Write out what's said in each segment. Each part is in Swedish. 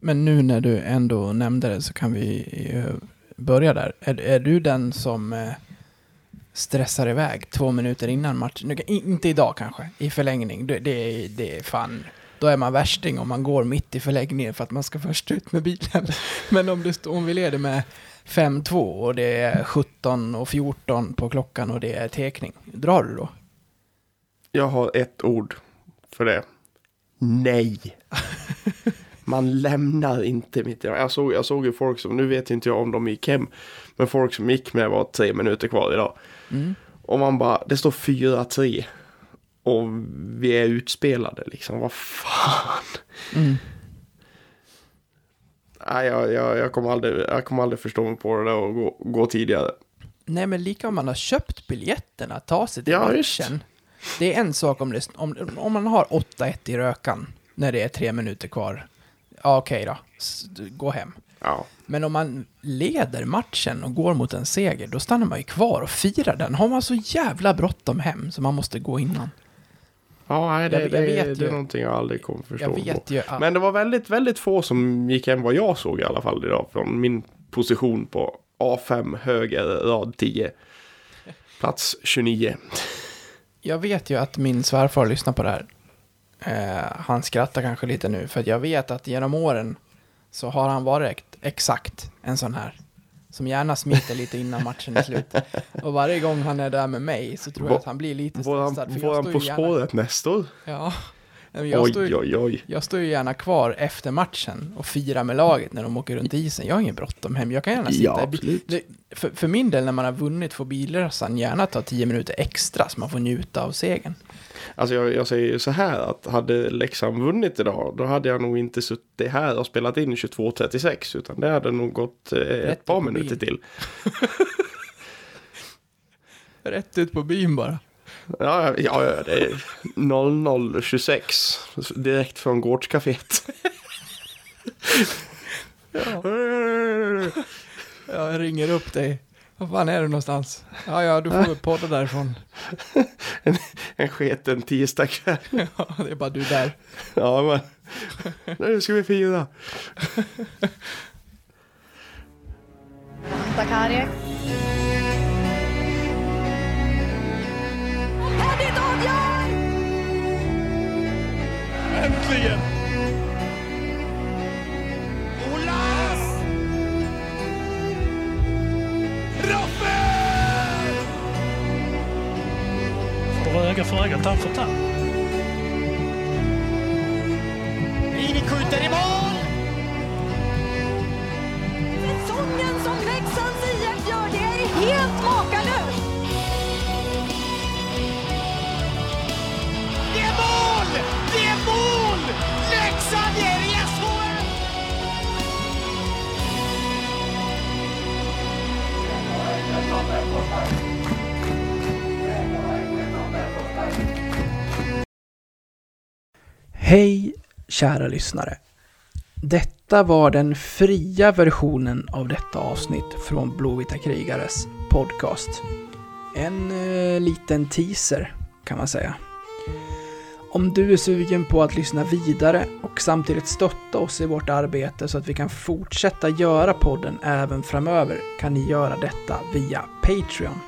Men nu när du ändå nämnde det så kan vi eh, börja där. Är, är du den som eh, stressar iväg två minuter innan matchen? Inte idag kanske, i förlängning. Det, det, är, det är fan... Då är man värsting om man går mitt i förlängningen för att man ska först ut med bilen. Men om, står- om vi leder med 5-2 och det är 17 och 14 på klockan och det är tekning. Drar du då? Jag har ett ord för det. Nej. Man lämnar inte mitt jag såg, jag såg ju folk som, nu vet inte jag om de gick hem, men folk som gick med var tre minuter kvar idag. Mm. Och man bara, det står 4-3. Och vi är utspelade liksom, vad fan. Mm. Nej, jag, jag, jag, kommer aldrig, jag kommer aldrig förstå mig på det där och gå, gå tidigare. Nej, men lika om man har köpt biljetterna att ta sig till Ja, matchen. just. Det är en sak om, det, om, om man har 8-1 i rökan när det är tre minuter kvar. Ja, okej då. S- Gå hem. Ja, Men om man leder matchen och går mot en seger, då stannar man ju kvar och firar den. Har man så jävla bråttom hem så man måste gå innan. ja nej, det, Jag- jag det, vet det är någonting jag aldrig kommer förstå. Ju att... Men det var väldigt, väldigt få som gick hem vad jag såg i alla fall idag. Från min position på A5 höger rad 10. Plats 29. Jag vet ju att min svärfar lyssnar på det här. Eh, han skrattar kanske lite nu, för jag vet att genom åren så har han varit exakt en sån här. Som gärna smiter lite innan matchen är slut. Och varje gång han är där med mig så tror jag att han blir lite stressad. våran står På spåret Nestor. Ja. Jag, Oj, står ju, oj, oj. jag står ju gärna kvar efter matchen och firar med laget när de åker runt isen. Jag har ingen bråttom hem. Jag kan gärna sitta Ja, i bi- absolut. det, för, för min del, när man har vunnit får bilresan gärna ta tio minuter extra så man får njuta av segern. Alltså jag, jag säger ju så här att hade Leksand vunnit idag då hade jag nog inte suttit här och spelat in 22.36 utan det hade nog gått eh, ett par minuter till. Rätt ut på byn bara. Ja, ja, ja, det är 00.26 direkt från gårdscaféet. Ja. Jag ringer upp dig. Var fan är du någonstans? Ja, ja, du får väl podda därifrån. en, en sketen tisdagkväll. Ja, det är bara du där. Ja, men nu ska vi fira. Bakari. Hedit Äntligen! Olas! Raffel! Får öga för öga, tand för tand. Ini skjuter i mål! Säsongen som Leksands IF gör, det är helt Hej, kära lyssnare. Detta var den fria versionen av detta avsnitt från Blåvita krigares podcast. En eh, liten teaser, kan man säga. Om du är sugen på att lyssna vidare och samtidigt stötta oss i vårt arbete så att vi kan fortsätta göra podden även framöver kan ni göra detta via Patreon.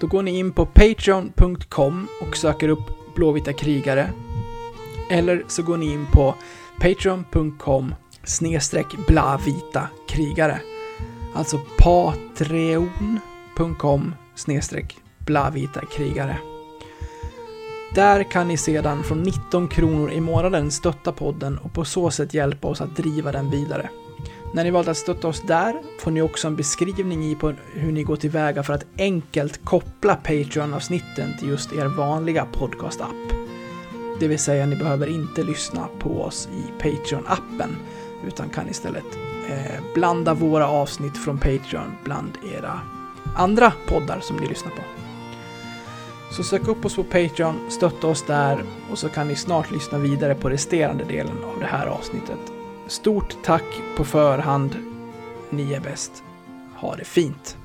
Då går ni in på patreon.com och söker upp Blåvita krigare eller så går ni in på patreon.com snedstreck blavita krigare. Alltså patreon.com snedstreck blavita krigare. Där kan ni sedan från 19 kronor i månaden stötta podden och på så sätt hjälpa oss att driva den vidare. När ni valt att stötta oss där får ni också en beskrivning i på hur ni går tillväga för att enkelt koppla Patreon-avsnitten till just er vanliga podcast-app. Det vill säga, ni behöver inte lyssna på oss i Patreon-appen, utan kan istället eh, blanda våra avsnitt från Patreon bland era andra poddar som ni lyssnar på. Så sök upp oss på Patreon, stötta oss där och så kan ni snart lyssna vidare på resterande delen av det här avsnittet. Stort tack på förhand. Ni är bäst. Ha det fint!